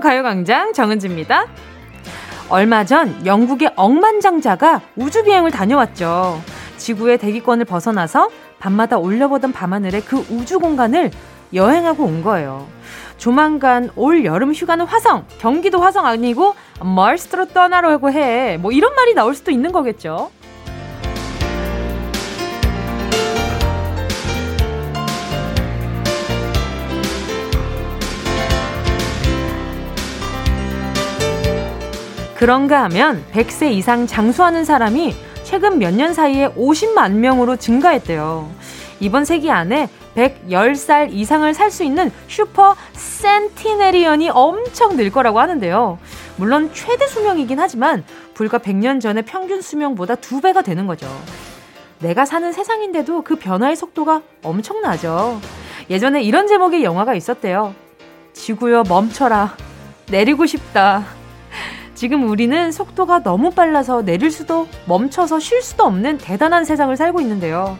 가요광장 정은지입니다. 얼마 전 영국의 억만장자가 우주비행을 다녀왔죠. 지구의 대기권을 벗어나서 밤마다 올려보던 밤하늘의 그 우주 공간을 여행하고 온 거예요. 조만간 올 여름 휴가는 화성, 경기도 화성 아니고 멀스트로 떠나려고 해. 뭐 이런 말이 나올 수도 있는 거겠죠. 그런가 하면 100세 이상 장수하는 사람이 최근 몇 년 사이에 50만 명으로 증가했대요. 이번 세기 안에 110살 이상을 살 수 있는 슈퍼 센티네리언이 엄청 늘 거라고 하는데요. 물론 최대 수명이긴 하지만 불과 100년 전의 평균 수명보다 두 배가 되는 거죠. 내가 사는 세상인데도 그 변화의 속도가 엄청나죠. 예전에 이런 제목의 영화가 있었대요. 지구여 멈춰라. 내리고 싶다. 지금 우리는 속도가 너무 빨라서 내릴 수도 멈춰서 쉴 수도 없는 대단한 세상을 살고 있는데요.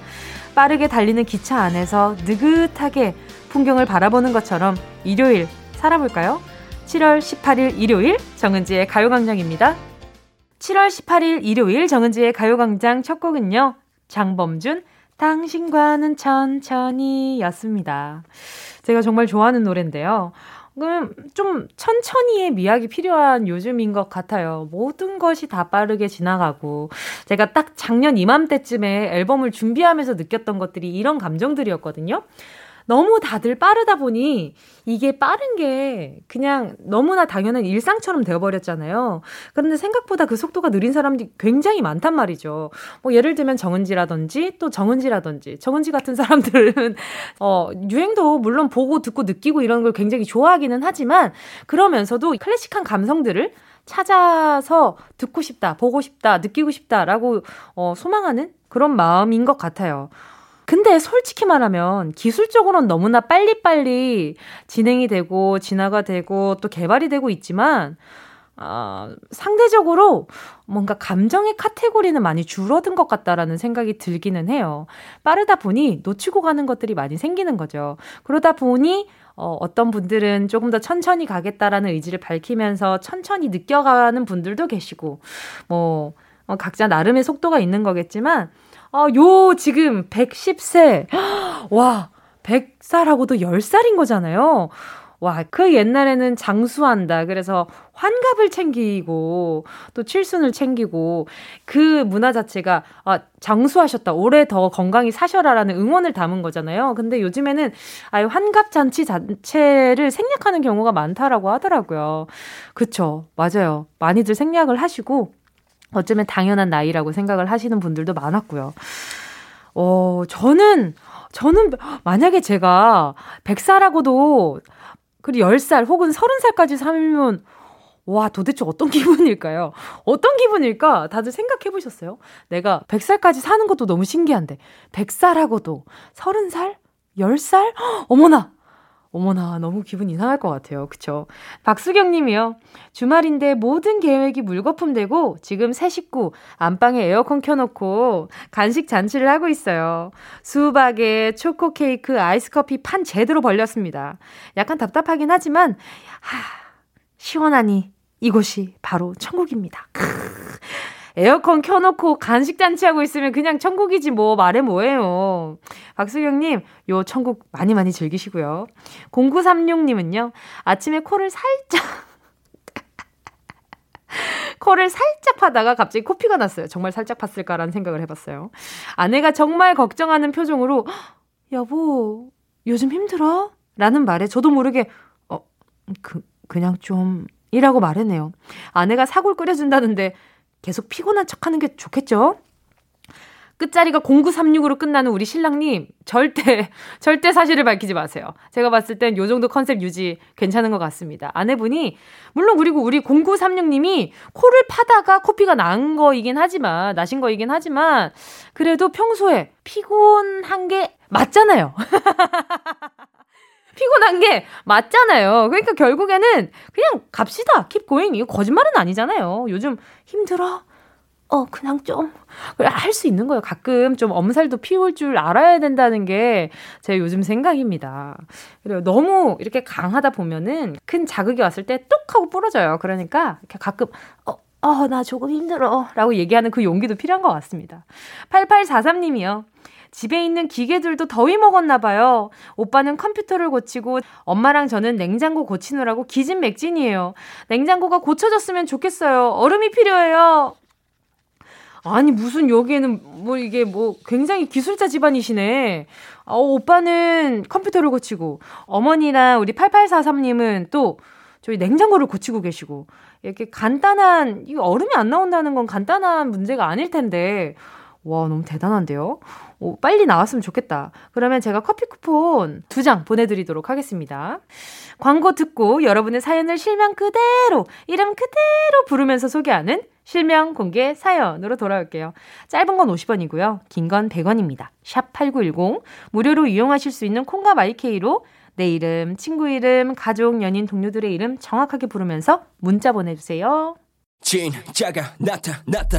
빠르게 달리는 기차 안에서 느긋하게 풍경을 바라보는 것처럼 일요일 살아볼까요? 7월 18일 일요일 정은지의 가요광장입니다. 7월 18일 일요일 정은지의 가요광장 첫 곡은요. 장범준 당신과는 천천히 였습니다. 제가 정말 좋아하는 노래인데요. 그럼 좀 천천히의 미학이 필요한 요즘인 것 같아요. 모든 것이 다 빠르게 지나가고 제가 딱 작년 이맘때쯤에 앨범을 준비하면서 느꼈던 것들이 이런 감정들이었거든요. 너무 다들 빠르다 보니 이게 빠른 게 그냥 너무나 당연한 일상처럼 되어버렸잖아요. 그런데 생각보다 그 속도가 느린 사람들이 굉장히 많단 말이죠. 뭐 예를 들면 정은지라든지 또 정은지라든지 정은지 같은 사람들은 어 유행도 물론 보고 듣고 느끼고 이런 걸 굉장히 좋아하기는 하지만 그러면서도 클래식한 감성들을 찾아서 듣고 싶다, 보고 싶다, 느끼고 싶다라고 어, 소망하는 그런 마음인 것 같아요. 근데 솔직히 말하면 기술적으로는 너무나 빨리빨리 진행이 되고 진화가 되고 또 개발이 되고 있지만 어, 상대적으로 뭔가 감정의 카테고리는 많이 줄어든 것 같다라는 생각이 들기는 해요. 빠르다 보니 놓치고 가는 것들이 많이 생기는 거죠. 그러다 보니 어, 어떤 분들은 조금 더 천천히 가겠다라는 의지를 밝히면서 천천히 느껴가는 분들도 계시고, 뭐, 어, 각자 나름의 속도가 있는 거겠지만, 어, 요 지금 110세. 와, 100살하고도 10살인 거잖아요. 와, 그 옛날에는 장수한다. 그래서 환갑을 챙기고 또 칠순을 챙기고 그 문화 자체가 아, 장수하셨다. 올해 더 건강히 사셔라라는 응원을 담은 거잖아요. 근데 요즘에는 아예 환갑 잔치 자체를 생략하는 경우가 많다라고 하더라고요. 그쵸. 맞아요. 많이들 생략을 하시고 어쩌면 당연한 나이라고 생각을 하시는 분들도 많았고요. 어, 저는, 저는 만약에 제가 100살하고도 그리고 10살 혹은 30살까지 살면 와, 도대체 어떤 기분일까요? 어떤 기분일까? 다들 생각해 보셨어요? 내가 100살까지 사는 것도 너무 신기한데, 100살하고도 30살? 10살? 어머나! 어머나, 너무 기분 이상할 것 같아요. 그쵸? 박수경 님이요. 주말인데 모든 계획이 물거품 되고 지금 새 식구 안방에 에어컨 켜놓고 간식 잔치를 하고 있어요. 수박에 초코 케이크, 아이스 커피 판 제대로 벌렸습니다. 약간 답답하긴 하지만, 하, 시원하니 이곳이 바로 천국입니다. 크. 에어컨 켜놓고 간식 잔치하고 있으면 그냥 천국이지 뭐 말해 뭐예요. 박수경님, 요 천국 많이 많이 즐기시고요. 0936님은요, 아침에 코를 살짝, 코를 살짝 파다가 갑자기 코피가 났어요. 정말 살짝 팠을까라는 생각을 해봤어요. 아내가 정말 걱정하는 표정으로, 여보, 요즘 힘들어? 라는 말에 저도 모르게, 어, 그, 그냥 좀, 이라고 말했네요. 아내가 사골 끓여준다는데 계속 피곤한 척 하는 게 좋겠죠? 끝자리가 0936으로 끝나는 우리 신랑님, 절대, 절대 사실을 밝히지 마세요. 제가 봤을 땐 요 정도 컨셉 유지 괜찮은 것 같습니다. 아내분이, 물론 그리고 우리 0936님이 코를 파다가 코피가 난 거이긴 하지만, 나신 거이긴 하지만, 그래도 평소에 피곤한 게 맞잖아요. 피곤한 게 맞잖아요. 그러니까 결국에는 그냥 갑시다. 킵 고잉. 이거 거짓말은 아니잖아요. 요즘 힘들어? 어, 그냥 좀. 할수 있는 거예요. 가끔 좀 엄살도 피울 줄 알아야 된다는 게 제 요즘 생각입니다. 그리고 너무 이렇게 강하다 보면은 큰 자극이 왔을 때 뚝 하고 부러져요. 그러니까 이렇게 가끔, 어, 어, 나 조금 힘들어. 라고 얘기하는 그 용기도 필요한 것 같습니다. 8843님이요. 집에 있는 기계들도 더위 먹었나 봐요. 오빠는 컴퓨터를 고치고 엄마랑 저는 냉장고 고치느라고 기진맥진이에요. 냉장고가 고쳐졌으면 좋겠어요. 얼음이 필요해요. 아니 무슨 여기에는 뭐 이게 뭐 굉장히 기술자 집안이시네. 어, 오빠는 컴퓨터를 고치고 어머니랑 우리 8843님은 또 저희 냉장고를 고치고 계시고 이렇게 간단한 이 얼음이 안 나온다는 건 간단한 문제가 아닐 텐데 와 너무 대단한데요. 오, 빨리 나왔으면 좋겠다. 그러면 제가 커피 쿠폰 두 장 보내드리도록 하겠습니다. 광고 듣고 여러분의 사연을 실명 그대로 이름 그대로 부르면서 소개하는 실명 공개 사연으로 돌아올게요. 짧은 건 50원이고요. 긴 건 100원입니다. 샵 8910 무료로 이용하실 수 있는 콩과 마이케이로 내 이름, 친구 이름, 가족, 연인, 동료들의 이름 정확하게 부르면서 문자 보내주세요. 진짜가 나타났다.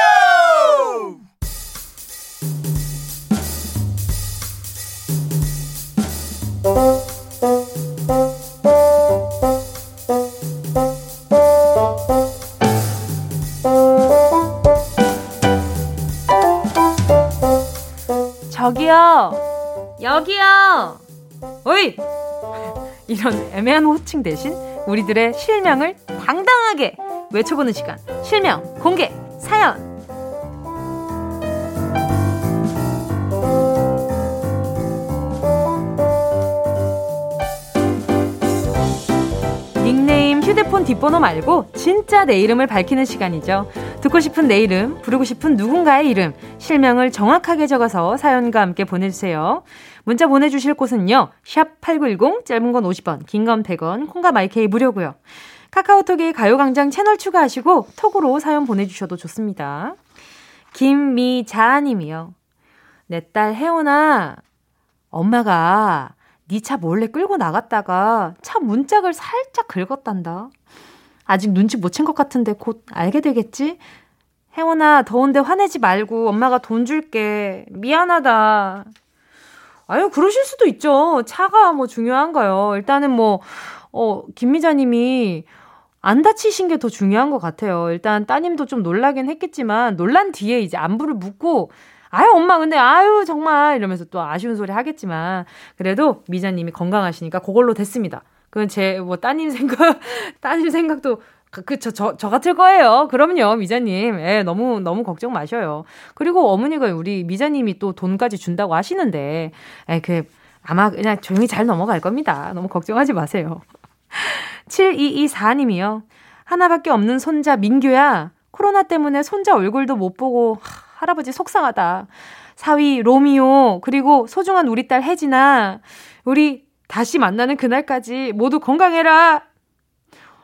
저기요, 여기요, 어이! 이런 애매한 호칭 대신 우리들의 실명을 당당하게 외쳐보는 시간. 실명, 공개, 사연. 휴대폰 뒷번호 말고 진짜 내 이름을 밝히는 시간이죠. 듣고 싶은 내 이름, 부르고 싶은 누군가의 이름, 실명을 정확하게 적어서 사연과 함께 보내주세요. 문자 보내주실 곳은요. 샵 8910, 짧은 건 50원, 긴 건 100원, 콩과 마이케이 무료고요. 카카오톡에 가요광장 채널 추가하시고 톡으로 사연 보내주셔도 좋습니다. 김미자님이요. 내 딸 혜원아, 엄마가 네 몰래 끌고 나갔다가 차 문짝을 살짝 긁었단다. 아직 눈치 못 챈 것 같은데 곧 알게 되겠지? 혜원아, 더운데 화내지 말고 엄마가 돈 줄게. 미안하다. 아유, 그러실 수도 있죠. 차가 뭐 중요한가요? 일단은 뭐, 어, 김미자님이 안 다치신 게 더 중요한 것 같아요. 일단 따님도 좀 놀라긴 했겠지만, 놀란 뒤에 이제 안부를 묻고, 아유, 엄마, 근데, 아유, 정말, 이러면서 또 아쉬운 소리 하겠지만, 그래도 미자님이 건강하시니까 그걸로 됐습니다. 그건 제, 뭐, 따님 생각, 따님 생각도, 그, 그, 저, 저, 저 같을 거예요. 그럼요, 미자님. 예, 너무, 너무 걱정 마셔요. 그리고 어머니가 우리 미자님이 또 돈까지 준다고 하시는데, 예, 그, 아마 그냥 조용히 잘 넘어갈 겁니다. 너무 걱정하지 마세요. 7224님이요. 하나밖에 없는 손자 민규야. 코로나 때문에 손자 얼굴도 못 보고 할아버지 속상하다. 사위 로미오 그리고 소중한 우리 딸 혜진아 우리 다시 만나는 그날까지 모두 건강해라.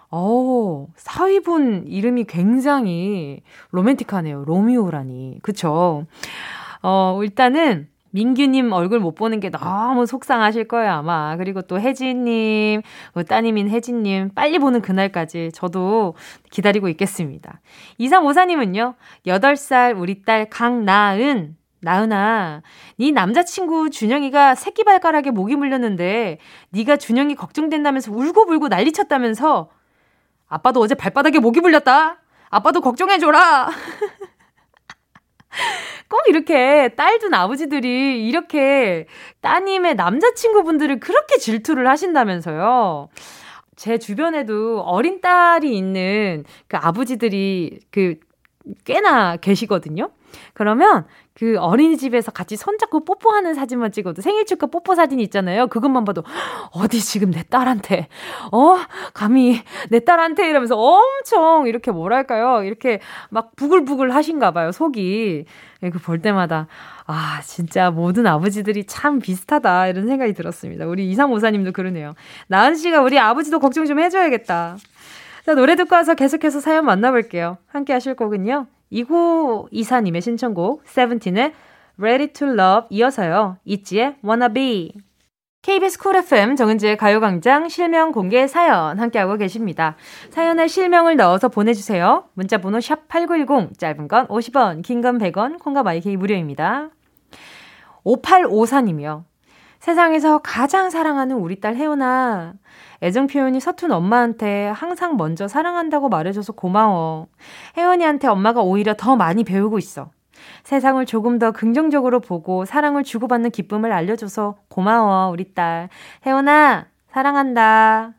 어, 사위분 이름이 굉장히 로맨틱하네요. 로미오라니. 그쵸? 어, 일단은 민규님 얼굴 못 보는 게 너무 속상하실 거예요, 아마. 그리고 또 혜진님, 뭐 따님인 혜진님, 빨리 보는 그날까지 저도 기다리고 있겠습니다. 2354님은요, 8살 우리 딸 강나은, 나은아, 네 남자친구 준영이가 새끼 발가락에 목이 물렸는데 네가 준영이 걱정된다면서 울고불고 난리쳤다면서 아빠도 어제 발바닥에 목이 물렸다. 아빠도 걱정해줘라. 꼭 이렇게 딸 둔 아버지들이 이렇게 따님의 남자친구분들을 그렇게 질투를 하신다면서요. 제 주변에도 어린 딸이 있는 그 아버지들이 그 꽤나 계시거든요. 그러면 그 어린이집에서 같이 손잡고 뽀뽀하는 사진만 찍어도 생일 축하 뽀뽀 사진 있잖아요. 그것만 봐도 어디 지금 내 딸한테 어 감히 내 딸한테 이러면서 엄청 이렇게 뭐랄까요 이렇게 막 부글부글 하신가 봐요 속이 이거 볼 때마다 아 진짜 모든 아버지들이 참 비슷하다 이런 생각이 들었습니다. 우리 이상오사님도 그러네요. 나은 씨가 우리 아버지도 걱정 좀 해줘야겠다. 자, 노래 듣고 와서 계속해서 사연 만나볼게요. 함께 하실 곡은요. 2924님의 신청곡, 세븐틴의 Ready to Love 이어서요. 있지의 Wanna Be. KBS 쿨 FM 정은지의 가요광장 실명 공개 사연 함께하고 계십니다. 사연에 실명을 넣어서 보내주세요. 문자번호 샵 8910, 짧은 건 50원, 긴 건 100원, 콩과 마이케이 무료입니다. 5854님이요. 세상에서 가장 사랑하는 우리 딸 혜원아. 애정 표현이 서툰 엄마한테 항상 먼저 사랑한다고 말해줘서 고마워. 혜원이한테 엄마가 오히려 더 많이 배우고 있어. 세상을 조금 더 긍정적으로 보고 사랑을 주고받는 기쁨을 알려줘서 고마워, 우리 딸. 혜원아, 사랑한다.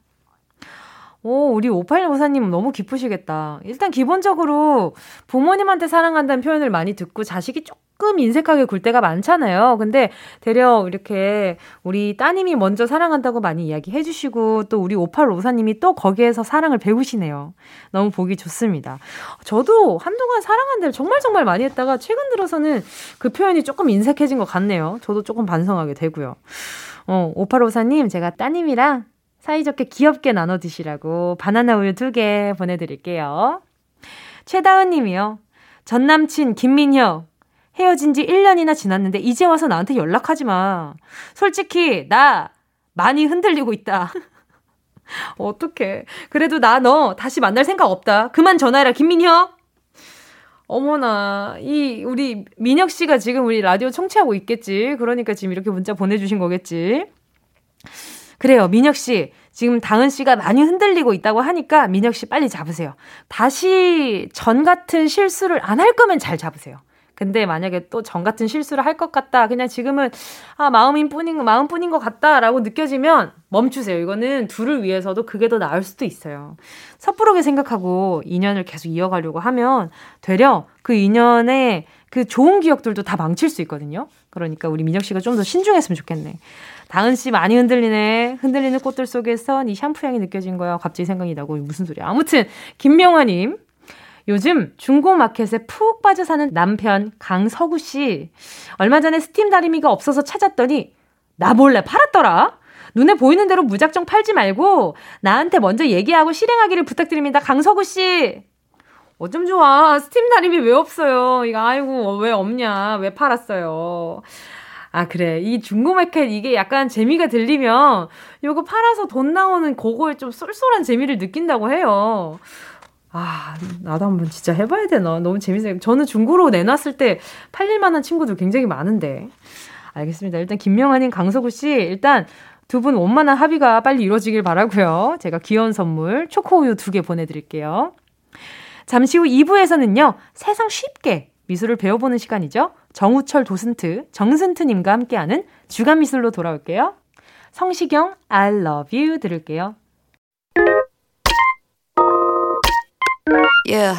오, 우리 5854님 너무 기쁘시겠다. 일단 기본적으로 부모님한테 사랑한다는 표현을 많이 듣고 자식이 조금 인색하게 굴 때가 많잖아요. 근데 대려 이렇게 우리 따님이 먼저 사랑한다고 많이 이야기해 주시고 또 우리 5854님이 또 거기에서 사랑을 배우시네요. 너무 보기 좋습니다. 저도 한동안 사랑한다를 정말 정말 많이 했다가 최근 들어서는 그 표현이 조금 인색해진 것 같네요. 저도 조금 반성하게 되고요. 어, 5854님, 제가 따님이랑 사이좋게 귀엽게 나눠 드시라고 바나나 우유 두개 보내드릴게요. 최다은 님이요. 전 남친 김민혁. 헤어진 지 1년이나 지났는데 이제 와서 나한테 연락하지 마. 솔직히 나 많이 흔들리고 있다. 어떡해. 그래도 나 너 다시 만날 생각 없다. 그만 전화해라 김민혁. 어머나, 이, 우리 민혁 씨가 지금 우리 라디오 청취하고 있겠지. 그러니까 지금 이렇게 문자 보내주신 거겠지. 그래요, 민혁 씨. 지금 다은 씨가 많이 흔들리고 있다고 하니까 민혁 씨 빨리 잡으세요. 다시 전 같은 실수를 안 할 거면 잘 잡으세요. 근데 만약에 또 전 같은 실수를 할 것 같다. 그냥 지금은 아, 마음인 뿐인 마음뿐인 것 같다라고 느껴지면 멈추세요. 이거는 둘을 위해서도 그게 더 나을 수도 있어요. 섣부르게 생각하고 인연을 계속 이어가려고 하면 되려 그 인연의 그 좋은 기억들도 다 망칠 수 있거든요. 그러니까 우리 민혁 씨가 좀 더 신중했으면 좋겠네. 다은 씨 많이 흔들리네. 흔들리는 꽃들 속에서 네 샴푸 향이 느껴진 거야. 갑자기 생각이 나고 무슨 소리야. 아무튼 김명화님. 요즘 중고마켓에 푹 빠져 사는 남편 강서구 씨. 얼마 전에 스팀 다리미가 없어서 찾았더니 나 몰래 팔았더라. 눈에 보이는 대로 무작정 팔지 말고 나한테 먼저 얘기하고 실행하기를 부탁드립니다. 강서구 씨. 어쩜 좋아. 스팀 다리미 왜 없어요? 이거 아이고 왜 없냐? 왜 팔았어요? 아, 그래. 이 중고마켓 이게 약간 재미가 들리면 요거 팔아서 돈 나오는 그거에 좀 쏠쏠한 재미를 느낀다고 해요. 아, 나도 한번 진짜 해봐야 되나. 너무 재밌어요. 저는 중고로 내놨을 때 팔릴 만한 친구들 굉장히 많은데. 알겠습니다. 일단 김명환님, 강서구 씨, 일단 두 분 원만한 합의가 빨리 이루어지길 바라고요. 제가 귀여운 선물 초코우유 두 개 보내드릴게요. 잠시 후 2부에서는요, 세상 쉽게 미술을 배워보는 시간이죠. 정우철 도슨트, 정슨트님과 함께하는 주간 미술로 돌아올게요. 성시경, I love you 들을게요. Yeah,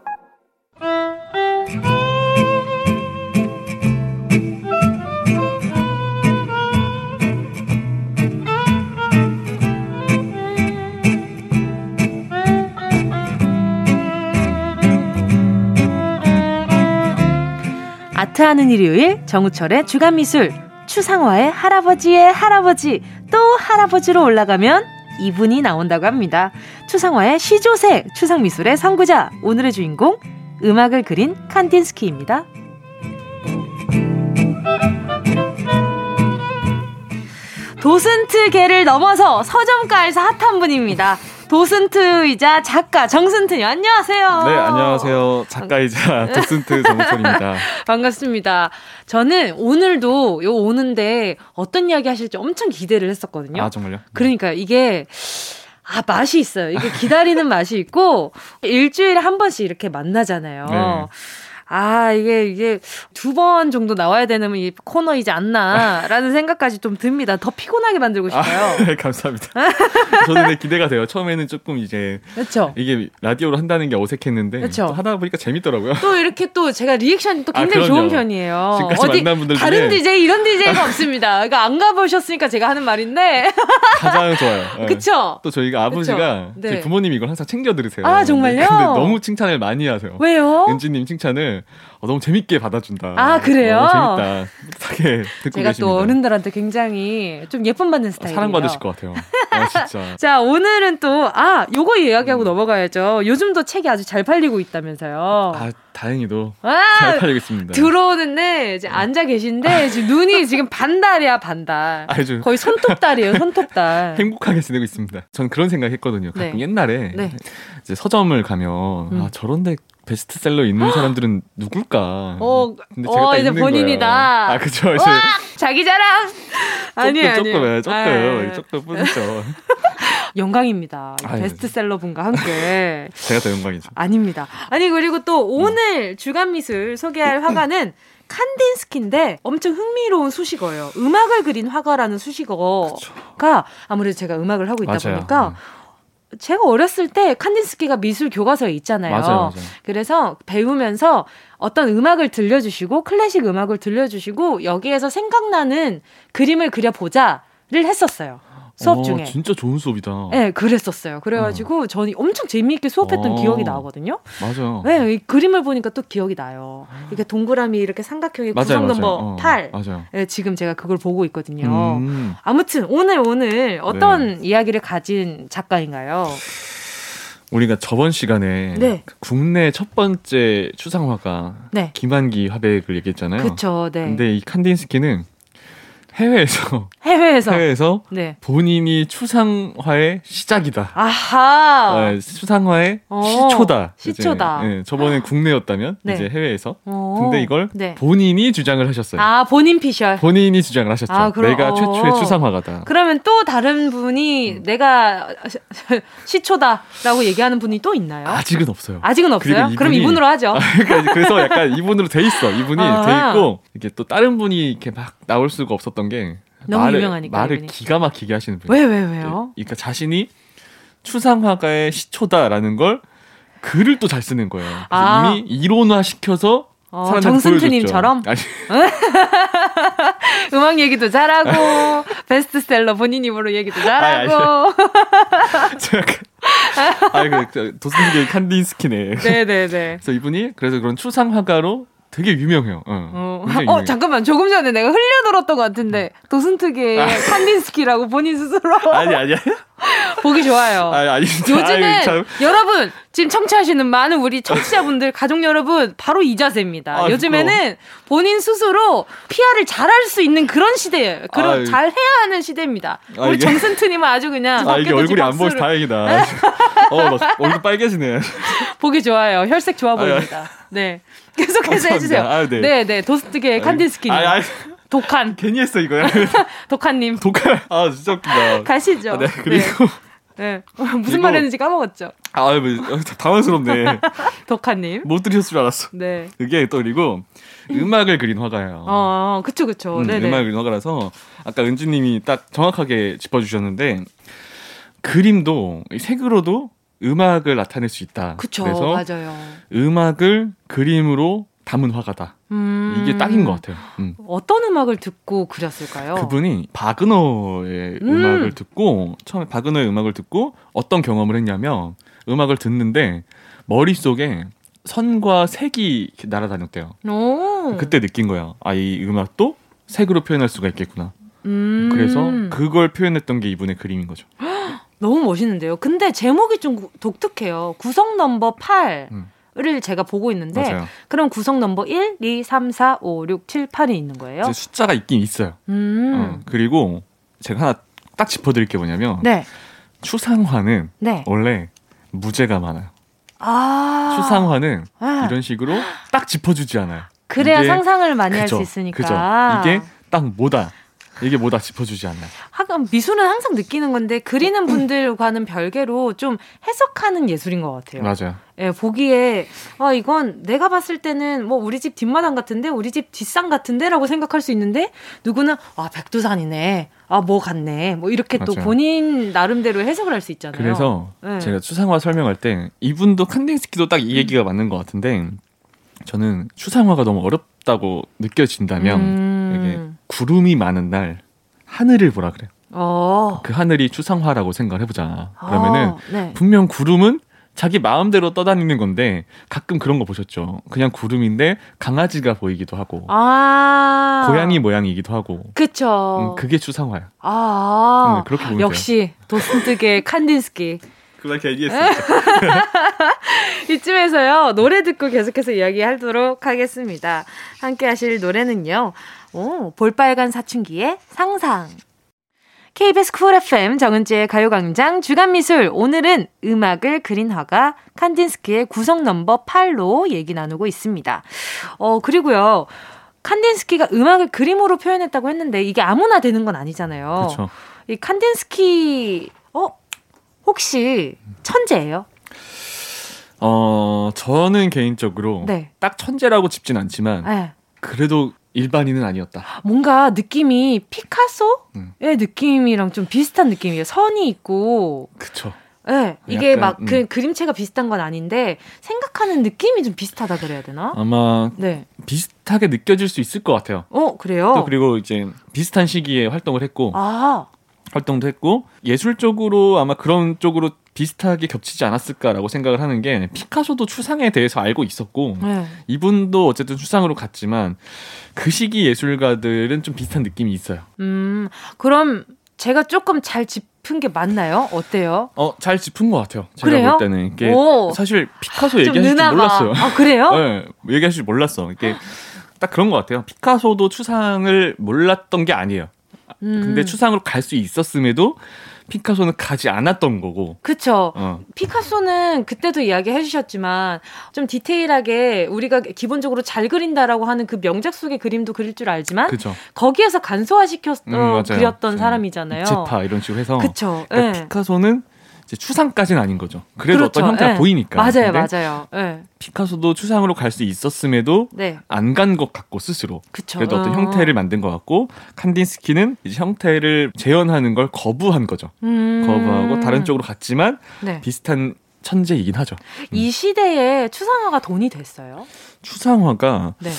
아트하는 일요일 정우철의 주간미술 추상화의 할아버지의 할아버지 또 할아버지로 올라가면 이분이 나온다고 합니다. 추상화의 시조새 추상미술의 선구자 오늘의 주인공 음악을 그린 칸딘스키입니다. 도슨트계를 넘어서 서점가에서 핫한 분입니다. 도슨트이자 작가 정슨트님 안녕하세요. 네 안녕하세요 작가이자 도슨트 정철입니다. 반갑습니다. 저는 오늘도 요 오는데 어떤 이야기 하실지 엄청 기대를 했었거든요. 아 정말요? 그러니까 이게 아 맛이 있어요. 이게 기다리는 맛이 있고 일주일에 한 번씩 이렇게 만나잖아요. 네. 아, 이게, 이게 두 번 정도 나와야 되는 이 코너이지 않나라는 생각까지 좀 듭니다. 더 피곤하게 만들고 아, 싶어요. 아, 네, 감사합니다. 저는 네, 기대가 돼요. 처음에는 조금 이제. 그렇죠. 이게 라디오로 한다는 게 어색했는데. 하다 보니까 재밌더라고요. 또 이렇게 또 제가 리액션이 또 아, 굉장히 아, 좋은 편이에요. 지금까지 어디 만난 분들 다른 DJ, 이런 DJ가 없습니다. 그러니까 안 가보셨으니까 제가 하는 말인데. 가장 좋아요. 네. 그쵸? 또 저희가 아버지가 네. 부모님이 이걸 항상 챙겨 들으세요. 아, 정말요? 근데 너무 칭찬을 많이 하세요. 왜요? 은지님 칭찬을 어, 너무 재밌게 받아준다. 아 그래요? 어, 재밌다. 듣고 제가 계십니다. 또 어른들한테 굉장히 좀 예쁨 받는 스타일이에요. 사랑받으실 것 같아요. 아 진짜. 자 오늘은 또 아 요거 이야기하고 음. 넘어가야죠. 요즘도 책이 아주 잘 팔리고 있다면서요. 아 다행히도 아, 잘 팔리고 있습니다. 들어오는데 이제 앉아 계신데 지금 눈이 지금 반달이야 반달. 아주 거의 손톱달이에요 손톱달. 행복하게 지내고 있습니다. 전 그런 생각했거든요. 가끔 네. 옛날에 네. 이제 서점을 가면 음. 아 저런데 베스트셀러 있는 사람들은 누굴까? 어, 근데 제가 어, 이제 본인이다. 거예요. 아, 그죠. 이제 자기 자랑. 아니 아니. 조금 조금 조금 뿐이죠. 영광입니다. 아유. 베스트셀러 분과 함께. 제가 더 영광이죠. 아닙니다. 아니 그리고 또 오늘 음. 주간 미술 소개할 화가는 칸딘스키인데 엄청 흥미로운 수식어예요. 음악을 그린 화가라는 수식어가 그쵸. 아무래도 제가 음악을 하고 있다 맞아요. 보니까 음. 제가 어렸을 때 칸딘스키가 미술 교과서에 있잖아요. 맞아요, 맞아요. 그래서 배우면서 어떤 음악을 들려주시고 클래식 음악을 들려주시고 여기에서 생각나는 그림을 그려보자를 했었어요. 수업 어, 중에. 진짜 좋은 수업이다. 네, 그랬었어요. 그래가지고 어. 저는 엄청 재미있게 수업했던 어. 기억이 나거든요. 맞아요. 네, 이 그림을 보니까 또 기억이 나요. 이렇게 동그라미 이렇게 삼각형의 구성 넘버 8. 어, 맞아요. 네, 지금 제가 그걸 보고 있거든요. 음. 아무튼 오늘 오늘 어떤 네. 이야기를 가진 작가인가요? 우리가 저번 시간에 네. 국내 첫 번째 추상화가 네. 김한기 화백을 얘기했잖아요. 그렇죠. 네. 근데 이 칸딘스키는 해외에서 해외에서 해외에서 네. 본인이 추상화의 시작이다. 아하. 네, 추상화의 어, 시초다. 시초다. 네, 저번에 국내였다면 네. 이제 해외에서. 오. 어. 근데 이걸 네. 본인이 주장을 하셨어요. 아 본인 피셜. 본인이 주장을 하셨죠. 아, 그럼, 내가 어. 최초의 추상화가다. 그러면 또 다른 분이 음. 내가 시초다라고 얘기하는 분이 또 있나요? 아직은 없어요. 아직은 없어요. 이분이, 그럼 이분으로 하죠. 그러니까 그래서 약간 이분으로 돼 있어. 이분이 아. 돼 있고 이게 또 다른 분이 이렇게 막 나올 수가 없었던 게 너무 말을, 유명하니까 말을 이분이. 기가 막히게 하시는 분. 왜왜 왜, 왜요? 그러니까 자신이 추상화가의 시초다라는 걸 글을 또 잘 쓰는 거예요. 아. 이미 이론화 시켜서 어, 정승트님처럼 음악 얘기도 잘하고 베스트셀러 본인 입으로 얘기도 잘하고. 아니, 그 도슨기 칸딘스키네. 네네네. 그래서 이분이 그래서 그런 추상화가로 되게 유명해요. 어, 어, 어 잠깐만 조금 전에 내가 흘려들었던 것 같은데 도슨트의 아. 칸딘스키라고 본인 스스로 아니 아니야 보기 좋아요. 아니, 아니, 요즘은 아니, 여러분 지금 청취하시는 많은 우리 청취자분들 가족 여러분 바로 이 자세입니다. 아, 요즘에는 그럼. 본인 스스로 PR을 잘할 수 있는 그런 시대예요. 그런 잘 해야 하는 시대입니다. 아, 우리 정승트님은 아주 그냥 아 이게 얼굴이 안 보여서 다행이다. 어, 얼굴 빨개지네. 보기 좋아요. 혈색 좋아 보입니다. 네. 계속해서 해주세요. 아, 네. 네, 네. 도스트계 칸디스키님. 아, 아, 독한. 괜히 했어, 이거. 독한님. 독한. 아, 진짜 웃긴다. 가시죠. 아, 네, 그리고. 네. 네. 무슨 말 했는지 까먹었죠. 아, 뭐, 당황스럽네. 독한님. 못 들으셨을 줄 알았어. 네. 그게 또 그리고 음악을 그린 화가예요. 어, 그쵸, 그쵸. 음, 음악을 그린 화가라서 아까 은지님이 딱 정확하게 짚어주셨는데 그림도 색으로도 음악을 나타낼 수 있다. 그쵸, 그래서 맞아요. 음악을 그림으로 담은 화가다. 음... 이게 딱인 것 같아요. 음. 어떤 음악을 듣고 그렸을까요? 그분이 바그너의 음. 악을 듣고 처음에 바그너의 음악을 듣고 어떤 경험을 했냐면 음악을 듣는데 머릿속에 선과 색이 날아다녔대요. 오. 그때 느낀 거야. 아, 이 음악도 색으로 표현할 수가 있겠구나. 음. 그래서 그걸 표현했던 게 이분의 그림인 거죠. 너무 멋있는데요. 근데 제목이 좀 독특해요. 구성 넘버 8. 음. 을 제가 보고 있는데 맞아요. 그럼 구성 넘버 1, 2, 3, 4, 5, 6, 7, 8이 있는 거예요. 숫자가 있긴 있어요. 음. 어, 그리고 제가 하나 딱 짚어드릴 게 뭐냐면 네. 추상화는 네. 원래 무죄가 많아요. 아~ 추상화는 아~ 이런 식으로 딱 짚어주지 않아요. 그래야 상상을 많이 할 수 있으니까. 그죠. 이게 딱 뭐다. 이게 뭐다 짚어주지 않나. 하긴 미술은 항상 느끼는 건데 그리는 분들과는 별개로 좀 해석하는 예술인 것 같아요. 맞아요. 예, 보기에 아 이건 내가 봤을 때는 뭐 우리 집 뒷마당 같은데 우리 집 뒷산 같은데라고 생각할 수 있는데 누구는 아 백두산이네. 아 뭐 같네. 뭐 이렇게 맞아요. 또 본인 나름대로 해석을 할 수 있잖아요. 그래서 네. 제가 추상화 설명할 때 이분도 칸딩스키도 딱 이 얘기가 맞는 것 같은데 저는 추상화가 너무 어렵다고 느껴진다면 음. 이게 구름이 많은 날 하늘을 보라 그래요. 어. 그 하늘이 추상화라고 생각을 해보자. 그러면은 어, 네. 분명 구름은 자기 마음대로 떠다니는 건데 가끔 그런 거 보셨죠? 그냥 구름인데 강아지가 보이기도 하고 아~ 고양이 모양이기도 하고 그쵸 음, 그게 추상화야. 아 음, 그렇게 보면 역시 도슨트의 칸딘스키 그림 얘기했습니다. 이쯤에서요 노래 듣고 계속해서 이야기하도록 하겠습니다. 함께 하실 노래는요. 오, 볼빨간 사춘기의 상상. KBS Cool FM 정은지의 가요광장 주간미술 오늘은 음악을 그린 화가 칸딘스키의 구성 넘버 8로 얘기 나누고 있습니다. 어 그리고요 칸딘스키가 음악을 그림으로 표현했다고 했는데 이게 아무나 되는 건 아니잖아요. 그쵸. 이 칸딘스키 어 혹시 천재예요? 어 저는 개인적으로 네. 딱 천재라고 짚진 않지만 네. 그래도 일반인은 아니었다. 뭔가 느낌이 피카소의 음. 느낌이랑 좀 비슷한 느낌이에요. 선이 있고. 그쵸. 네, 이게 막그 음. 그 그림체가 비슷한 건 아닌데 생각하는 느낌이 좀 비슷하다 그래야 되나? 아마 네. 비슷하게 느껴질 수 있을 것 같아요. 어 그래요? 또 그리고 이제 비슷한 시기에 활동을 했고 아. 활동도 했고 예술적으로 아마 그런 쪽으로 비슷하게 겹치지 않았을까라고 생각을 하는 게 피카소도 추상에 대해서 알고 있었고 네. 이분도 어쨌든 추상으로 갔지만 그 시기 예술가들은 좀 비슷한 느낌이 있어요. 음 그럼 제가 조금 잘 짚은 게 맞나요? 어때요? 어잘 짚은 것 같아요. 제가 그래요? 볼 때는 이게 오. 사실 피카소 얘기하실 줄 몰랐어요. 아 그래요? 네, 얘기하실 줄 몰랐어. 이게 딱 그런 것 같아요. 피카소도 추상을 몰랐던 게 아니에요. 음. 근데 추상으로 갈 수 있었음에도 피카소는 가지 않았던 거고. 그쵸. 어. 피카소는 그때도 이야기 해 주셨지만 좀 디테일하게 우리가 기본적으로 잘 그린다라고 하는 그 명작 속의 그림도 그릴 줄 알지만 그쵸. 거기에서 간소화시켜서 음, 그렸던 음. 사람이잖아요. 제파 이런 식으로 해서. 그쵸. 그러니까 네. 피카소는 추상까지는 아닌 거죠. 그래도 그렇죠. 어떤 형태가 네. 보이니까. 맞아요, 맞아요. 네. 피카소도 추상으로 갈 수 있었음에도 네. 안간 것 같고 스스로. 그쵸. 그래도 어떤 어. 형태를 만든 것 같고 칸딘스키는 이제 형태를 재현하는 걸 거부한 거죠. 음. 거부하고 다른 쪽으로 갔지만 네. 비슷한 천재이긴 하죠. 음. 이 시대에 추상화가 돈이 됐어요? 추상화가 네.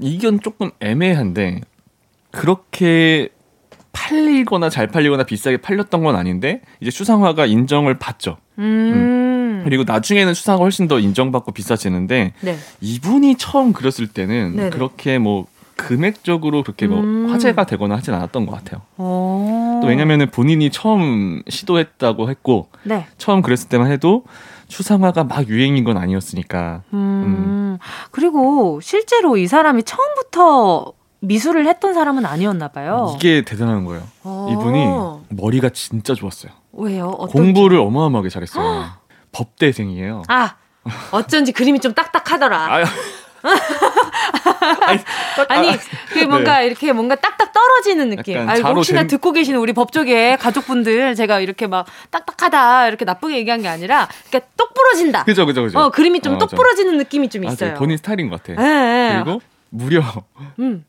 이건 조금 애매한데 그렇게 팔리거나 잘 팔리거나 비싸게 팔렸던 건 아닌데 이제 추상화가 인정을 받죠. 음. 음. 그리고 나중에는 추상화가 훨씬 더 인정받고 비싸지는데 네. 이분이 처음 그렸을 때는 네네. 그렇게 뭐 금액적으로 그렇게 뭐 음. 화제가 되거나 하진 않았던 것 같아요. 오. 또 왜냐면은 본인이 처음 시도했다고 했고 네. 처음 그랬을 때만 해도 추상화가 막 유행인 건 아니었으니까. 음. 음. 그리고 실제로 이 사람이 처음부터 미술을 했던 사람은 아니었나 봐요. 이게 대단한 거예요. 어. 이분이 머리가 진짜 좋았어요. 왜요? 공부를 어마어마하게 잘했어요. 법대생이에요. 아, 어쩐지 그림이 좀 딱딱하더라. 아니, 아니 그 뭔가 네. 이렇게 뭔가 딱딱 떨어지는 느낌. 아니, 혹시나 된... 듣고 계시는 우리 법조계 가족분들 제가 이렇게 막 딱딱하다 이렇게 나쁘게 얘기한 게 아니라 그러니까 똑 부러진다. 그죠, 그죠, 그죠. 어, 그림이 좀똑 어, 부러지는 느낌이 좀 있어요. 본인 스타일인 것 같아. 네, 그리고 무려 음.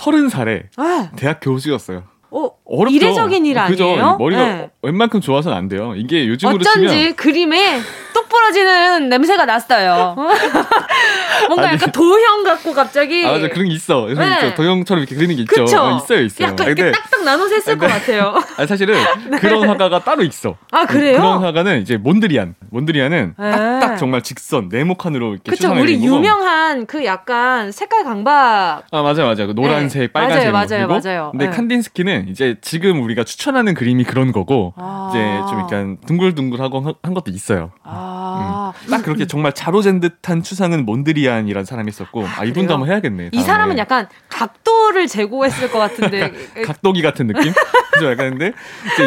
서른 살에 네. 대학 교수였어요. 어, 어렵죠. 이례적인 일 아니에요? 그죠? 머리가 네. 웬만큼 좋아서는 안 돼요. 이게 요즘으로 어쩐지 치면 그림에 똑 부러지는 냄새가 났어요. 뭔가 아니, 약간 도형 같고 갑자기. 아, 맞아. 그런 게 있어. 네. 도형처럼 이렇게 그리는 게 있죠. 어, 있어요, 있어요. 약간 이렇게 딱딱 나눠서 했을 것 같아요. 아니, 사실은 네. 그런 화가가 따로 있어. 아, 그래요? 그런 화가는 이제 몬드리안. 몬드리안은 네. 딱딱 정말 직선, 네모칸으로 이렇게 그쵸. 우리 유명한 그 약간 색깔 강박. 아, 맞아요, 맞아요. 그 노란색, 네. 빨간색. 맞아요, 맞아요, 맞아요. 근데 네. 칸딘스키는 이제 지금 우리가 추천하는 그림이 그런 거고, 아. 이제 좀 약간 둥글둥글하고 한 것도 있어요. 아. 음. 딱 그렇게 정말 자로잰 듯한 추상은 몬드리안이라는 사람이 있었고 아, 이분도 한번 해야겠네. 이 사람은 약간 각도를 제고했을 것 같은데 각도기 같은 느낌? 그죠? 약간 근데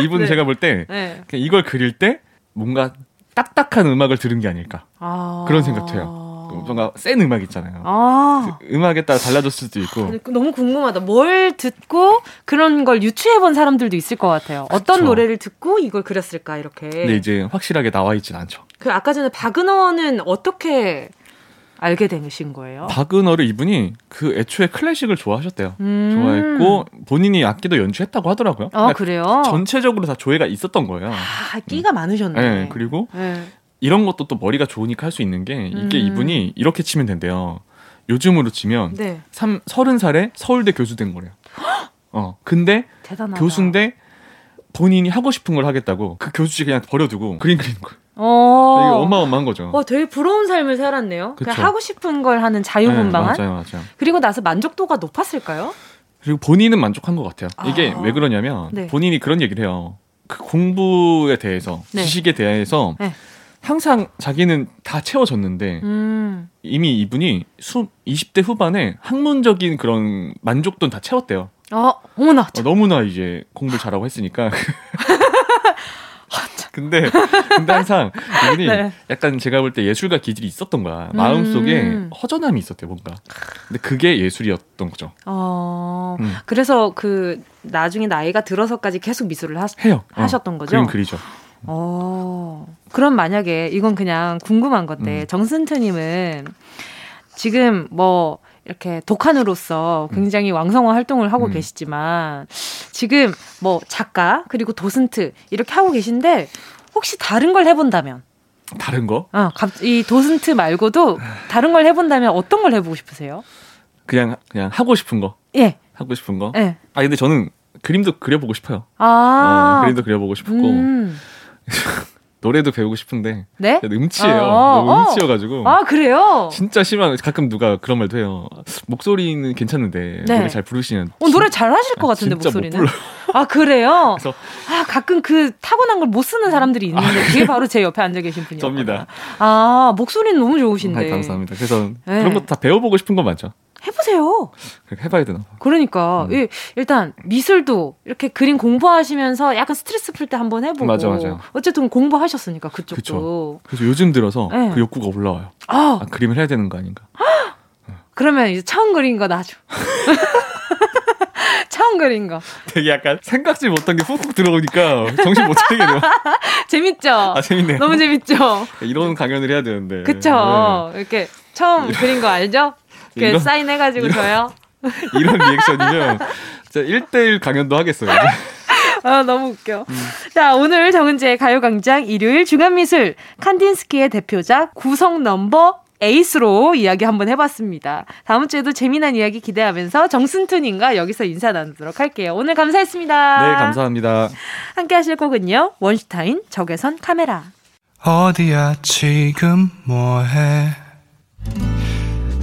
이분 네. 제가 볼때 네. 이걸 그릴 때 뭔가 딱딱한 음악을 들은 게 아닐까 아~ 그런 생각 해요. 뭔가 센 음악 있잖아요. 아. 그 음악에 따라 달라졌을 수도 있고. 너무 궁금하다. 뭘 듣고 그런 걸 유추해 본 사람들도 있을 것 같아요. 어떤 그쵸. 노래를 듣고 이걸 그렸을까 이렇게. 근데 이제 확실하게 나와 있진 않죠. 그 아까 전에 박은호는 어떻게 알게 되신 거예요? 바그너를 이분이 그 애초에 클래식을 좋아하셨대요. 음. 좋아했고 본인이 악기도 연주했다고 하더라고요. 아 그러니까 그래요? 전체적으로 다 조예가 있었던 거예요. 아 끼가 음. 많으셨네. 네, 그리고 네. 이런 것도 또 머리가 좋으니까 할 수 있는 게 이게 음. 이분이 이렇게 치면 된대요. 요즘으로 치면 네. 3, 30살에 서울대 교수 된 거래요. 어 근데 대단하다. 교수인데 본인이 하고 싶은 걸 하겠다고 그 교수직 그냥 버려두고 그림 그리는 거예요. 어. 이게 어마어마한 거죠. 어, 되게 부러운 삶을 살았네요. 그냥 하고 싶은 걸 하는 자유분방한. 네, 맞아요, 맞아요. 그리고 나서 만족도가 높았을까요? 그리고 본인은 만족한 것 같아요. 이게 아. 왜 그러냐면 네. 본인이 그런 얘기를 해요. 그 공부에 대해서 네. 지식에 대해서 네. 항상 자기는 다 채워졌는데 음. 이미 이분이 수, 20대 후반에 학문적인 그런 만족도는 다 채웠대요. 어, 어머나. 어, 너무나 이제 공부 잘하고 했으니까. 근데 근데 항상 이분이 네. 약간 제가 볼 때 예술가 기질이 있었던 거야. 마음 속에 음. 허전함이 있었대 뭔가. 근데 그게 예술이었던 거죠. 어. 음. 그래서 그 나중에 나이가 들어서까지 계속 미술을 하, 해요. 어, 하셨던 어, 거죠. 그림 그리죠. 어. 그럼 만약에 이건 그냥 궁금한 건데 음. 정승트님은 지금 뭐 이렇게 독한으로서 음. 굉장히 왕성한 활동을 하고 음. 계시지만 지금 뭐 작가 그리고 도슨트 이렇게 하고 계신데 혹시 다른 걸 해본다면 다른 거? 어, 이 도슨트 말고도 다른 걸 해본다면 어떤 걸 해보고 싶으세요? 그냥 그냥 하고 싶은 거. 예. 하고 싶은 거. 예. 아 근데 저는 그림도 그려보고 싶어요. 아. 어, 그림도 그려보고 싶고. 음. 노래도 배우고 싶은데 네? 음치예요. 어, 너무 어. 음치여가지고. 아 그래요? 진짜 심한. 가끔 누가 그런 말도 해요. 목소리는 괜찮은데 네. 노래 잘 부르시는. 어 노래 잘 하실 것 같은데 목소리는. 아 그래요? 그래서 아 가끔 그 타고난 걸 못 쓰는 사람들이 있는데 아, 그게 바로 제 옆에 앉아 계신 분이요. 접니다. 아 목소리는 너무 좋으신데. 아, 감사합니다. 그래서 네. 그런 것도 다 배워보고 싶은 건 많죠. 해보세요. 해봐야 되나? 그러니까 음. 일단 미술도 이렇게 그림 공부하시면서 약간 스트레스 풀 때 한번 해보고. 맞아, 맞아. 어쨌든 공부하셨으니까 그쪽도. 그쵸. 그래서 요즘 들어서 네. 그 욕구가 올라와요. 아. 아 그림을 해야 되는 거 아닌가? 그러면 이제 처음 그린 거 놔줘. 처음 그린 거. 되게 약간 생각지 못한 게 훅훅 들어오니까 정신 못 차리게 돼요. 재밌죠? 아, 재밌네요. 너무 재밌죠? 이런 강연을 해야 되는데. 그쵸. 네. 이렇게 처음 그린 거 알죠? 그 이런, 사인해가지고 이런, 줘요. 이런 리액션이면 진짜 1대1 강연도 하겠어요. 아, 너무 웃겨. 음. 자, 오늘 정은지의 가요광장 일요일 중간미술 칸딘스키의 대표작 구성 넘버 에이스로 이야기 한번 해봤습니다. 다음 주에도 재미난 이야기 기대하면서 정순투님과 여기서 인사 나누도록 할게요. 오늘 감사했습니다. 네, 감사합니다. 함께 하실 곡은요. 원슈타인 적외선 카메라. 어디야 지금 뭐해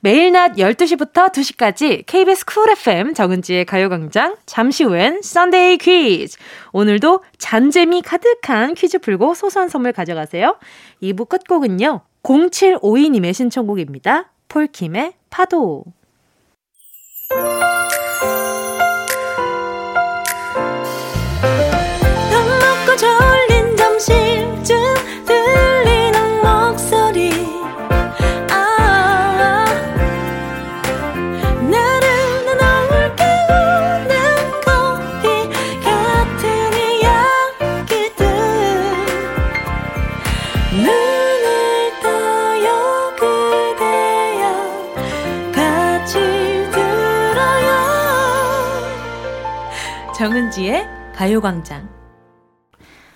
매일 낮 12시부터 2시까지 KBS Cool FM 정은지의 가요광장 잠시 후엔 Sunday 퀴즈 오늘도 잔재미 가득한 퀴즈 풀고 소소한 선물 가져가세요. 2부 끝곡은요 0752님의 신청곡입니다. 폴킴의 파도 정은지의 가요광장.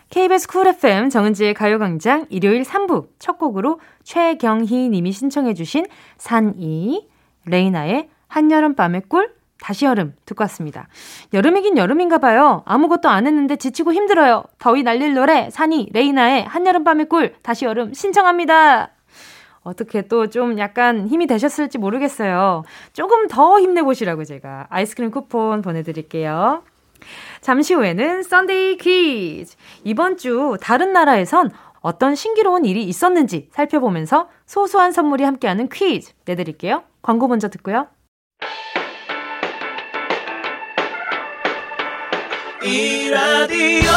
KBS Cool FM 정은지의 가요광장 일요일 3부 첫 곡으로 최경희 님이 신청해주신 산이 레이나의 한여름밤의 꿀 다시 여름 듣고 왔습니다. 여름이긴 여름인가 봐요. 아무것도 안 했는데 지치고 힘들어요. 더위 날릴 노래 산이 레이나의 한여름밤의 꿀 다시 여름 신청합니다. 어떻게 또 좀 약간 힘이 되셨을지 모르겠어요. 조금 더 힘내보시라고 제가 아이스크림 쿠폰 보내드릴게요. 잠시 후에는 Sunday 퀴즈. 이번 주 다른 나라에선 어떤 신기로운 일이 있었는지 살펴보면서 소소한 선물이 함께하는 퀴즈 내드릴게요. 광고 먼저 듣고요. 이 라디오